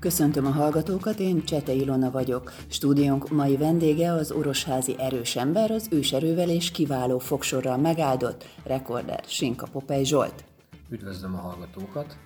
Köszöntöm a hallgatókat, én Csete Ilona vagyok. Stúdiónk mai vendége az orosházi erős ember, az őserővel és kiváló fogsorral megáldott rekorder Sinka Popej Zsolt. Üdvözlöm a hallgatókat!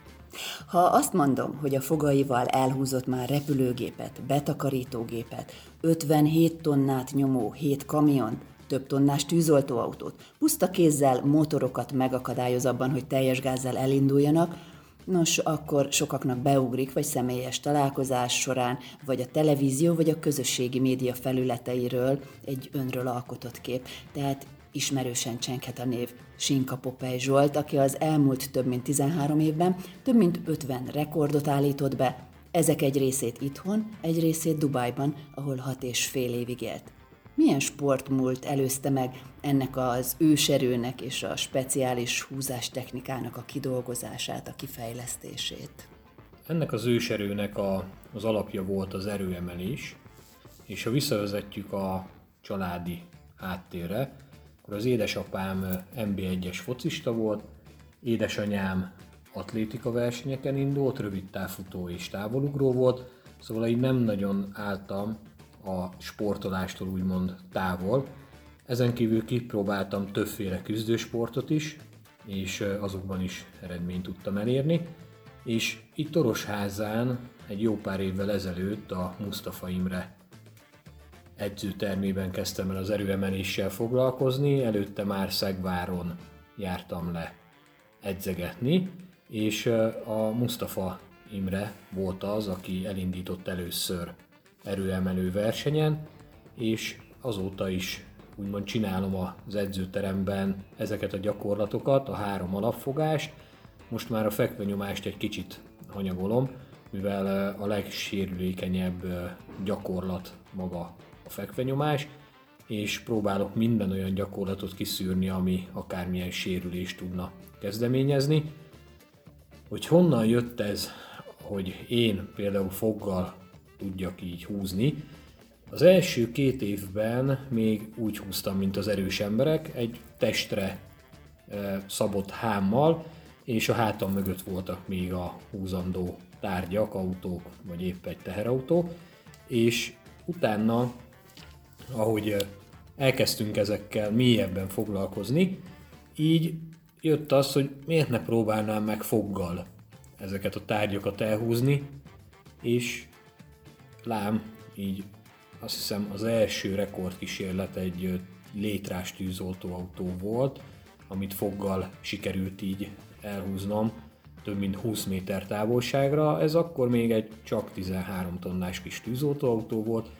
Ha azt mondom, hogy a fogaival elhúzott már repülőgépet, betakarítógépet, 57 tonnát nyomó 7 kamion, több tonnás tűzoltóautót, puszta kézzel motorokat megakadályoz abban, hogy teljes gázzal elinduljanak, Nos, akkor sokaknak beugrik, vagy személyes találkozás során, vagy a televízió, vagy a közösségi média felületeiről egy önről alkotott kép. Tehát ismerősen csenghet a név Sinka Popej Zsolt, aki az elmúlt több mint 13 évben több mint 50 rekordot állított be, ezek egy részét itthon, egy részét Dubajban, ahol hat és fél évig élt. Milyen sportmúlt előzte meg ennek az őserőnek és a speciális húzás technikának a kidolgozását, a kifejlesztését? Ennek az őserőnek a, az alapja volt az erőemelés, és ha visszavezetjük a családi háttérre, akkor az édesapám MB1-es focista volt, édesanyám atlétika versenyeken indult, rövid távfutó és távolugró volt, szóval így nem nagyon álltam a sportolástól úgymond távol. Ezen kívül kipróbáltam többféle küzdősportot is, és azokban is eredményt tudtam elérni. És itt Torosházán egy jó pár évvel ezelőtt a Mustafa Imre edzőtermében kezdtem el az erőemeléssel foglalkozni, előtte már Szegváron jártam le edzegetni, és a Mustafa Imre volt az, aki elindított először erőemelő versenyen, és azóta is úgymond csinálom az edzőteremben ezeket a gyakorlatokat, a három alapfogást. Most már a fekvenyomást egy kicsit hanyagolom, mivel a legsérülékenyebb gyakorlat maga a fekvenyomás, és próbálok minden olyan gyakorlatot kiszűrni, ami akármilyen sérülést tudna kezdeményezni. Hogy honnan jött ez, hogy én például foggal tudjak így húzni. Az első két évben még úgy húztam, mint az erős emberek, egy testre e, szabott hámmal, és a hátam mögött voltak még a húzandó tárgyak, autók, vagy épp egy teherautó, és utána, ahogy e, elkezdtünk ezekkel mélyebben foglalkozni, így jött az, hogy miért ne próbálnám meg foggal ezeket a tárgyakat elhúzni, és lám, így azt hiszem az első rekordkísérlet egy létrás tűzoltóautó volt, amit foggal sikerült így elhúznom több mint 20 méter távolságra. Ez akkor még egy csak 13 tonnás kis tűzoltóautó volt,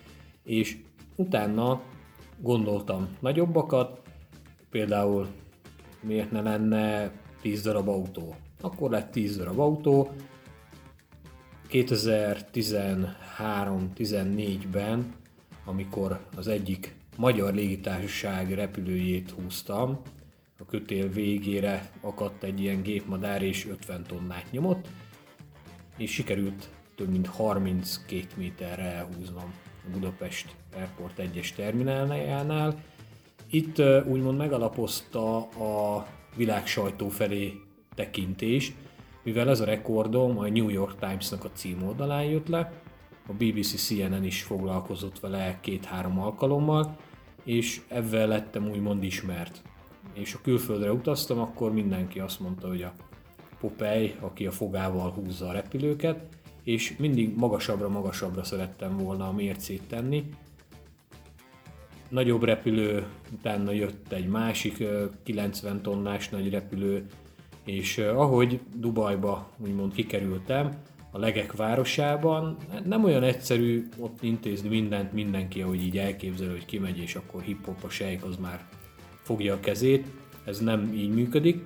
és utána gondoltam nagyobbakat, például miért ne lenne 10 darab autó. Akkor lett 10 darab autó, 2013-14-ben, amikor az egyik magyar légitársaság repülőjét húztam, a kötél végére akadt egy ilyen gépmadár és 50 tonnát nyomott, és sikerült több mint 32 méterre elhúznom a Budapest Airport 1-es termináljánál. Itt úgymond megalapozta a világ sajtó felé tekintést, mivel ez a rekordom a New York Times-nak a címoldalán jött le, a BBC CNN is foglalkozott vele két-három alkalommal, és ebben lettem úgymond ismert. És a külföldre utaztam, akkor mindenki azt mondta, hogy a Popeye, aki a fogával húzza a repülőket, és mindig magasabbra-magasabbra szerettem volna a mércét tenni. Nagyobb repülő, utána jött egy másik 90 tonnás nagy repülő, és ahogy Dubajba úgymond kikerültem, a legek városában, nem olyan egyszerű ott intézni mindent mindenki, ahogy így elképzel, hogy kimegy, és akkor hip-hop a sejk az már fogja a kezét. Ez nem így működik,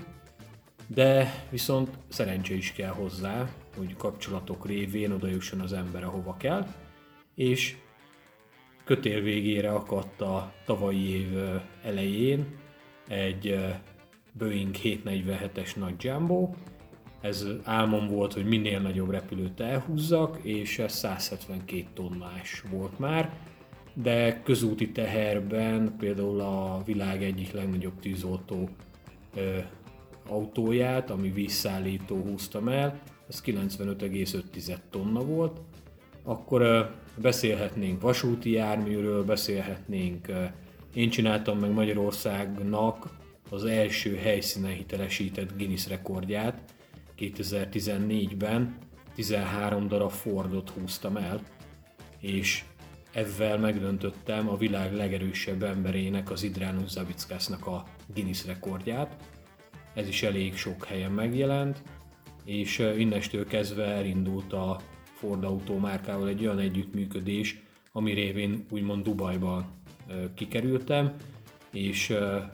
de viszont szerencse is kell hozzá, hogy kapcsolatok révén oda jusson az ember, ahova kell, és kötél végére akadt a tavalyi év elején egy Boeing 747-es nagy Jumbo. Ez álmom volt, hogy minél nagyobb repülőt elhúzzak, és ez 172 tonnás volt már, de közúti teherben például a világ egyik legnagyobb tűzoltó ö, autóját, ami vízszállító húztam el, ez 95,5 tonna volt, akkor beszélhetnénk vasúti járműről, beszélhetnénk, én csináltam meg Magyarországnak az első helyszínen hitelesített Guinness rekordját 2014-ben, 13 darab Fordot húztam el, és ezzel megdöntöttem a világ legerősebb emberének, az Idránus Zavickásznak a Guinness rekordját. Ez is elég sok helyen megjelent, és innestől kezdve elindult a Ford autó márkával egy olyan együttműködés, ami révén úgymond Dubajba kikerültem, és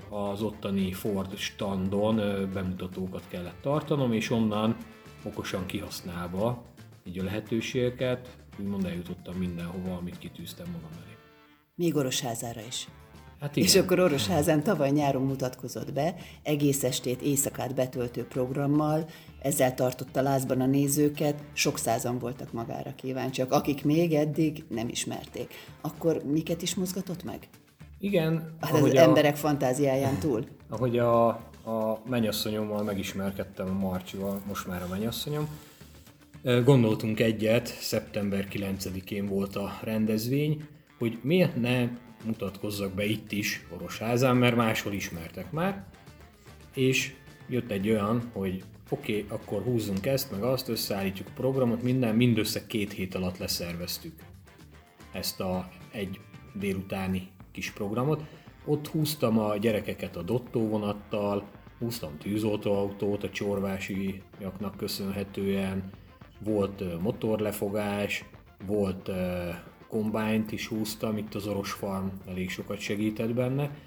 az ottani Ford standon bemutatókat kellett tartanom, és onnan okosan kihasználva így a lehetőségeket, úgymond eljutottam mindenhova, amit kitűztem magam elé. Még Orosházára is. Hát igen. És akkor Orosházán tavaly nyáron mutatkozott be, egész estét, éjszakát betöltő programmal, ezzel tartotta lázban a nézőket, sok százan voltak magára kíváncsiak, akik még eddig nem ismerték. Akkor miket is mozgatott meg? Igen. Hát az a, emberek fantáziáján túl. Ahogy a, a mennyasszonyommal megismerkedtem, a Marcsival, most már a mennyasszonyom, gondoltunk egyet, szeptember 9-én volt a rendezvény, hogy miért ne mutatkozzak be itt is Orosházán, mert máshol ismertek már, és jött egy olyan, hogy oké, okay, akkor húzzunk ezt, meg azt, összeállítjuk a programot, minden, mindössze két hét alatt leszerveztük ezt a egy délutáni kis programot. Ott húztam a gyerekeket a dottó vonattal, húztam tűzoltóautót a csorvásiaknak köszönhetően, volt motorlefogás, volt kombányt is húztam, itt az Oros Farm elég sokat segített benne,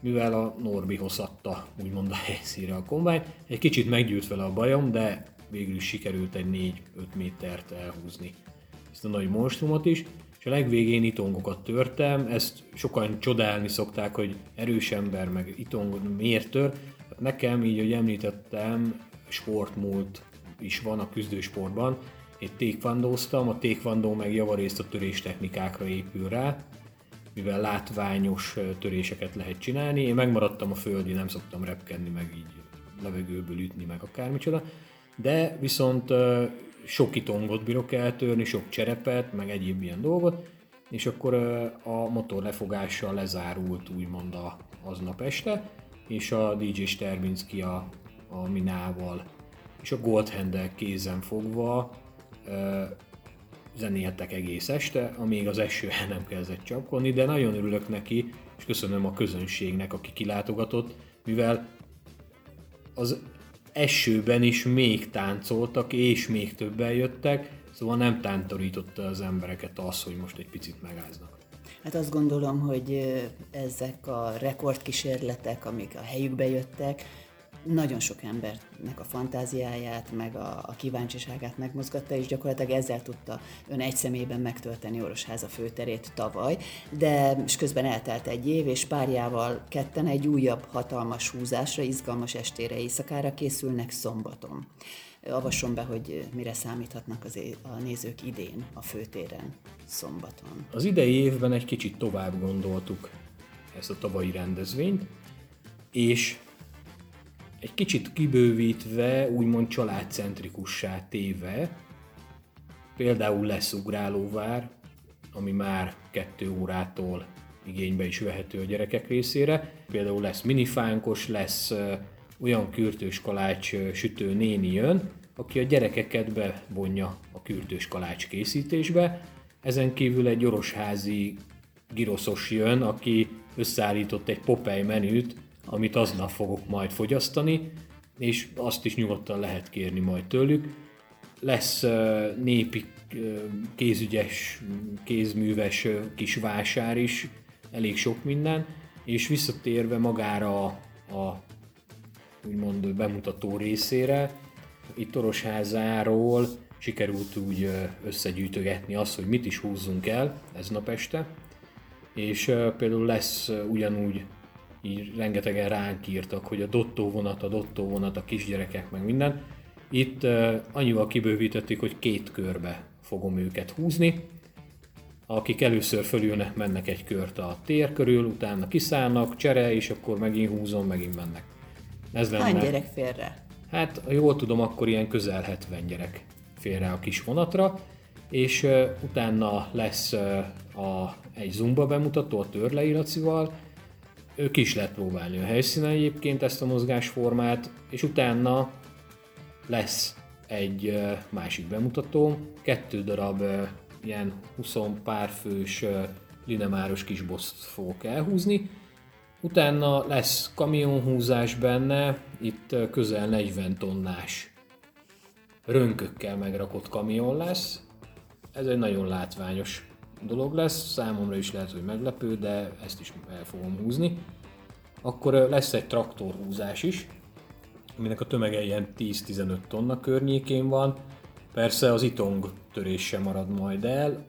mivel a Norbi adta úgymond a helyszíre a kombányt. Egy kicsit meggyűlt vele a bajom, de végül is sikerült egy 4-5 métert elhúzni ezt a nagy monstrumot is, és a legvégén itongokat törtem, ezt sokan csodálni szokták, hogy erős ember, meg itong miért tör. Hát nekem, így, hogy említettem, sportmúlt is van a küzdősportban, én tékvandóztam, a tékvandó meg javarészt a törés technikákra épül rá, mivel látványos töréseket lehet csinálni. Én megmaradtam a földi, nem szoktam repkedni, meg így levegőből ütni, meg akármicsoda. De viszont sok itongot bírok eltörni, sok cserepet, meg egyéb ilyen dolgot, és akkor a motor lefogással lezárult úgymond a, aznap este, és a DJ Sterbinski a, a Minával és a Goldhandel kézen fogva zenéltek egész este, amíg az eső el nem kezdett csapkodni, de nagyon örülök neki, és köszönöm a közönségnek, aki kilátogatott, mivel az esőben is még táncoltak, és még többen jöttek, szóval nem tántorította az embereket az, hogy most egy picit megáznak. Hát azt gondolom, hogy ezek a rekordkísérletek, amik a helyükbe jöttek, nagyon sok embernek a fantáziáját, meg a, a kíváncsiságát megmozgatta, és gyakorlatilag ezzel tudta ön egy szemében megtölteni Orosháza főterét tavaly, de és közben eltelt egy év, és párjával ketten egy újabb hatalmas húzásra, izgalmas estére, éjszakára készülnek szombaton. Avasson be, hogy mire számíthatnak az é- a nézők idén a főtéren szombaton. Az idei évben egy kicsit tovább gondoltuk ezt a tavalyi rendezvényt, és egy kicsit kibővítve, úgymond családcentrikussá téve, például lesz ugrálóvár, ami már kettő órától igénybe is vehető a gyerekek részére. Például lesz minifánkos, lesz olyan kürtős kalács sütő néni jön, aki a gyerekeket bevonja a kürtős kalács készítésbe. Ezen kívül egy orosházi giroszos jön, aki összeállított egy Popeye menüt, amit aznap fogok majd fogyasztani, és azt is nyugodtan lehet kérni majd tőlük. Lesz népi kézügyes, kézműves kis vásár is, elég sok minden, és visszatérve magára a, a úgymond bemutató részére, itt Torosházáról sikerült úgy összegyűjtögetni azt, hogy mit is húzzunk el ez nap este, és például lesz ugyanúgy így rengetegen ránk írtak, hogy a dottó vonat, a dottó vonat, a kisgyerekek, meg minden. Itt uh, annyival kibővítették, hogy két körbe fogom őket húzni. Akik először fölülnek, mennek egy kört a tér körül, utána kiszállnak, csere, és akkor megint húzom, megint mennek. Ez lenne. Hány gyerek félre? Hát, ha jól tudom, akkor ilyen közel 70 gyerek fér rá a kis vonatra, és uh, utána lesz uh, a, egy zumba bemutató a törleiracival, ők is lehet próbálni a helyszínen egyébként ezt a mozgásformát, és utána lesz egy másik bemutató, kettő darab ilyen 20 pár fős linemáros kis boszt fogok elhúzni, Utána lesz kamionhúzás benne, itt közel 40 tonnás rönkökkel megrakott kamion lesz. Ez egy nagyon látványos dolog lesz, számomra is lehet, hogy meglepő, de ezt is el fogom húzni. Akkor lesz egy traktorhúzás is, aminek a tömege ilyen 10-15 tonna környékén van. Persze az itong törés sem marad majd el,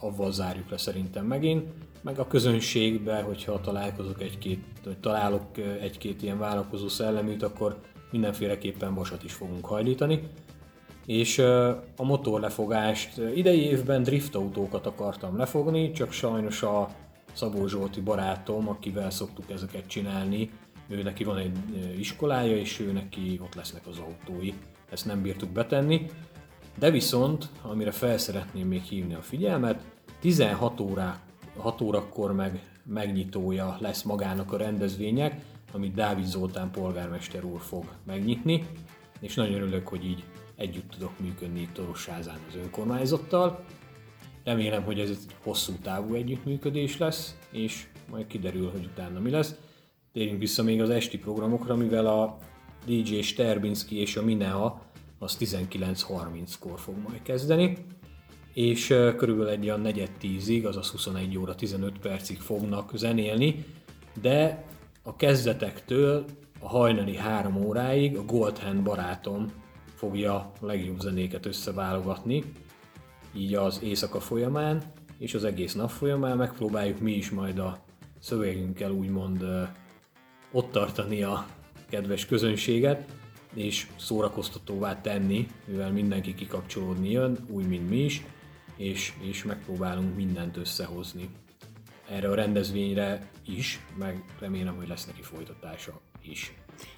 avval zárjuk le szerintem megint meg a közönségbe, hogyha találkozok egy-két, vagy találok egy-két ilyen vállalkozó szelleműt, akkor mindenféleképpen vasat is fogunk hajlítani. És a motorlefogást idei évben driftautókat akartam lefogni, csak sajnos a Szabó Zsolti barátom, akivel szoktuk ezeket csinálni, ő neki van egy iskolája, és ő neki ott lesznek az autói. Ezt nem bírtuk betenni. De viszont, amire fel szeretném még hívni a figyelmet, 16 órák 6 órakor meg megnyitója lesz magának a rendezvények, amit Dávid Zoltán polgármester úr fog megnyitni, és nagyon örülök, hogy így együtt tudok működni itt az önkormányzattal. Remélem, hogy ez egy hosszú távú együttműködés lesz, és majd kiderül, hogy utána mi lesz. Térjünk vissza még az esti programokra, mivel a DJ Sterbinski és a Minea az 19.30-kor fog majd kezdeni és körülbelül egy olyan negyed tízig, azaz 21 óra 15 percig fognak zenélni, de a kezdetektől a hajnali három óráig a Goldhand barátom fogja legjobb zenéket összeválogatni, így az éjszaka folyamán, és az egész nap folyamán megpróbáljuk mi is majd a szövegünkkel úgymond ott tartani a kedves közönséget, és szórakoztatóvá tenni, mivel mindenki kikapcsolódni jön, úgy, mint mi is, és, és megpróbálunk mindent összehozni. Erre a rendezvényre is, meg remélem, hogy lesz neki folytatása is.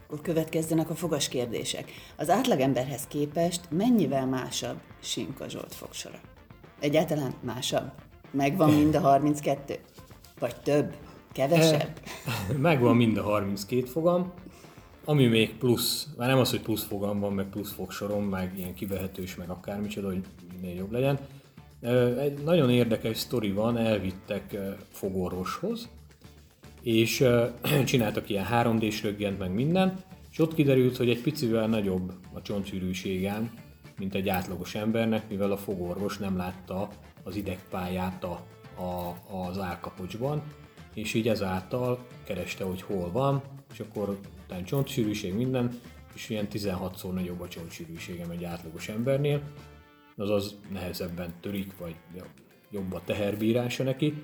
Akkor következzenek a fogas kérdések. Az átlagemberhez képest mennyivel másabb Simka Zsolt fogsora? Egyáltalán másabb? Megvan mind a 32? Vagy több? Kevesebb? Megvan mind a 32 fogam. Ami még plusz, már nem az, hogy plusz fogam van, meg plusz fogsorom, meg ilyen kivehetős, meg akármicsoda, hogy minél jobb legyen, egy nagyon érdekes sztori van, elvittek fogorvoshoz, és csináltak ilyen 3D-s röggent, meg minden, és ott kiderült, hogy egy picivel nagyobb a csontsűrűségem, mint egy átlagos embernek, mivel a fogorvos nem látta az idegpályát a, a, az állkapocsban, és így ezáltal kereste, hogy hol van, és akkor utána csontsűrűség minden, és ilyen 16-szor nagyobb a csontsűrűségem egy átlagos embernél, azaz nehezebben törik, vagy jobb a teherbírása neki,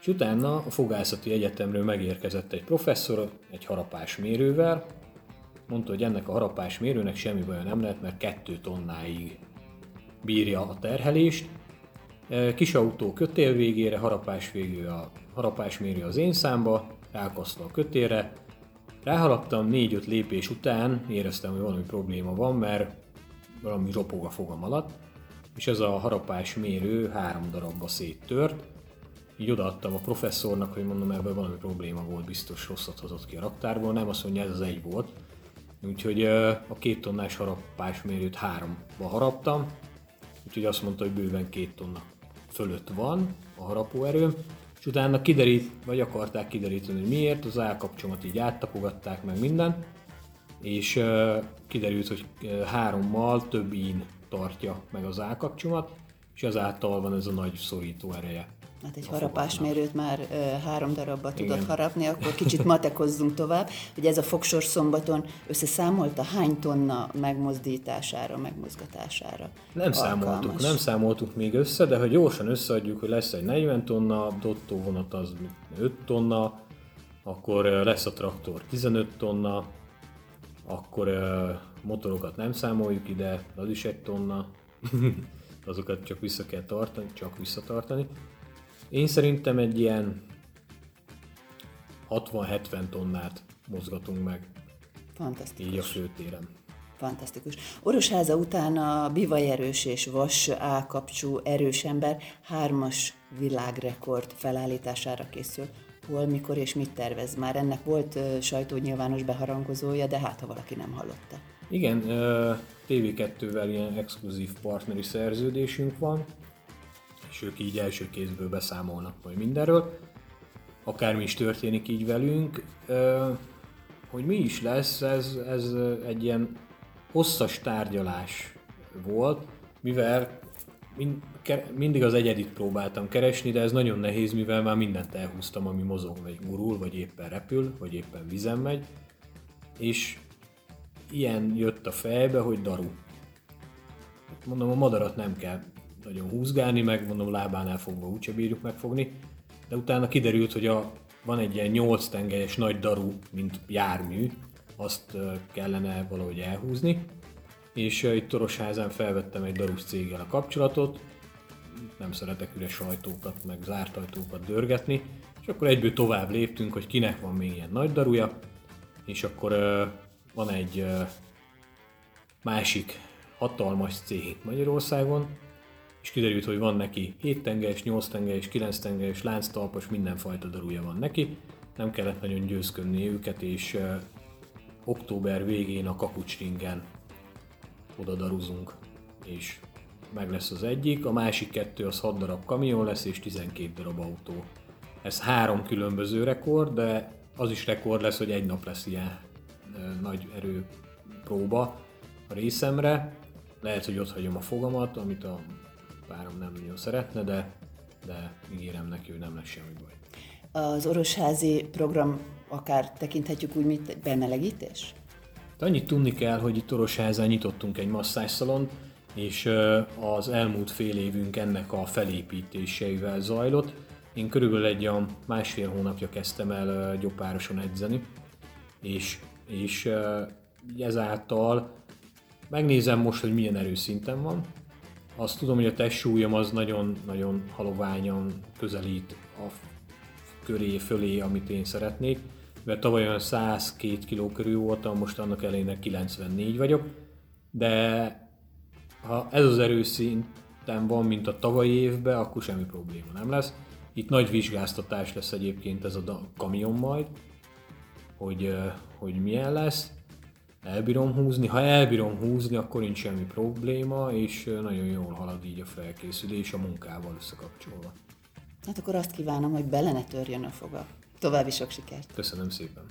és utána a fogászati egyetemről megérkezett egy professzor egy harapásmérővel, mondta, hogy ennek a harapásmérőnek semmi baja nem lehet, mert kettő tonnáig bírja a terhelést. E, kis autó kötél végére, harapás végül a harapásmérő az én számba, rákasztva a kötélre. Ráhalaptam 4-5 lépés után, éreztem, hogy valami probléma van, mert valami ropog a fogam alatt és ez a harapás mérő három darabba széttört. Így odaadtam a professzornak, hogy mondom, ebben valami probléma volt, biztos rosszat hozott ki a raktárból, nem azt mondja, ez az egy volt. Úgyhogy a két tonnás harapásmérőt háromba haraptam, úgyhogy azt mondta, hogy bőven két tonna fölött van a harapóerőm, és utána kiderít, vagy akarták kideríteni, hogy miért, az állkapcsomat így áttapogatták meg minden, és kiderült, hogy hárommal több ín tartja meg az állkapcsomat, és ezáltal van ez a nagy szorító ereje. Hát egy harapásmérőt már három darabba Igen. harapni, akkor kicsit matekozzunk tovább, hogy ez a fogsor szombaton összeszámolta hány tonna megmozdítására, megmozgatására Nem alkalmas. számoltuk, nem számoltuk még össze, de ha gyorsan összeadjuk, hogy lesz egy 40 tonna, dottó vonat az 5 tonna, akkor lesz a traktor 15 tonna, akkor motorokat nem számoljuk ide, az is egy tonna, azokat csak vissza kell tartani, csak visszatartani. Én szerintem egy ilyen 60-70 tonnát mozgatunk meg. Fantasztikus. Így a főtéren. Fantasztikus. Orosháza után a bivajerős és vas állkapcsú erős ember hármas világrekord felállítására készül. Hol, mikor és mit tervez? Már ennek volt sajtónyilvános beharangozója, de hát ha valaki nem hallotta. Igen, TV2-vel ilyen exkluzív partneri szerződésünk van, és ők így első kézből beszámolnak majd mindenről. Akármi is történik így velünk, hogy mi is lesz, ez, ez egy ilyen hosszas tárgyalás volt, mivel mindig az egyedit próbáltam keresni, de ez nagyon nehéz, mivel már mindent elhúztam, ami mozog, vagy gurul, vagy éppen repül, vagy éppen vizen megy, és ilyen jött a fejbe, hogy daru. Mondom, a madarat nem kell nagyon húzgálni, meg mondom lábánál fogva úgyse bírjuk megfogni, de utána kiderült, hogy a, van egy ilyen 8 tengelyes nagy daru, mint jármű, azt kellene valahogy elhúzni, és itt Torosházán felvettem egy darus céggel a kapcsolatot, nem szeretek üres ajtókat, meg zárt ajtókat dörgetni, és akkor egyből tovább léptünk, hogy kinek van még ilyen nagy daruja, és akkor van egy másik hatalmas cég Magyarországon, és kiderült, hogy van neki 7 tengelyes, 8 tengelyes, 9 tengelyes, lánctalpas, mindenfajta daruja van neki. Nem kellett nagyon győzködni őket, és október végén a kapucsringen oda daruzunk, és meg lesz az egyik, a másik kettő az 6 darab kamion lesz, és 12 darab autó. Ez három különböző rekord, de az is rekord lesz, hogy egy nap lesz ilyen nagy erő próba a részemre. Lehet, hogy ott hagyom a fogamat, amit a párom nem nagyon szeretne, de, de ígérem neki, hogy nem lesz semmi baj. Az orosházi program akár tekinthetjük úgy, mint bemelegítés? De annyit tudni kell, hogy itt Orosházán nyitottunk egy masszásszalont, és az elmúlt fél évünk ennek a felépítéseivel zajlott. Én körülbelül egy a másfél hónapja kezdtem el gyopároson edzeni, és, és ezáltal megnézem most, hogy milyen erőszinten van. Azt tudom, hogy a testsúlyom az nagyon-nagyon haloványan közelít a köré, fölé, amit én szeretnék mert tavaly olyan 102 kg körül voltam, most annak elejének 94 vagyok, de ha ez az erőszinten van, mint a tavalyi évben, akkor semmi probléma nem lesz. Itt nagy vizsgáztatás lesz egyébként ez a kamion majd, hogy, hogy milyen lesz. Elbírom húzni, ha elbírom húzni, akkor nincs semmi probléma, és nagyon jól halad így a felkészülés a munkával összekapcsolva. Hát akkor azt kívánom, hogy bele ne törjön a foga. További sok sikert! Köszönöm szépen!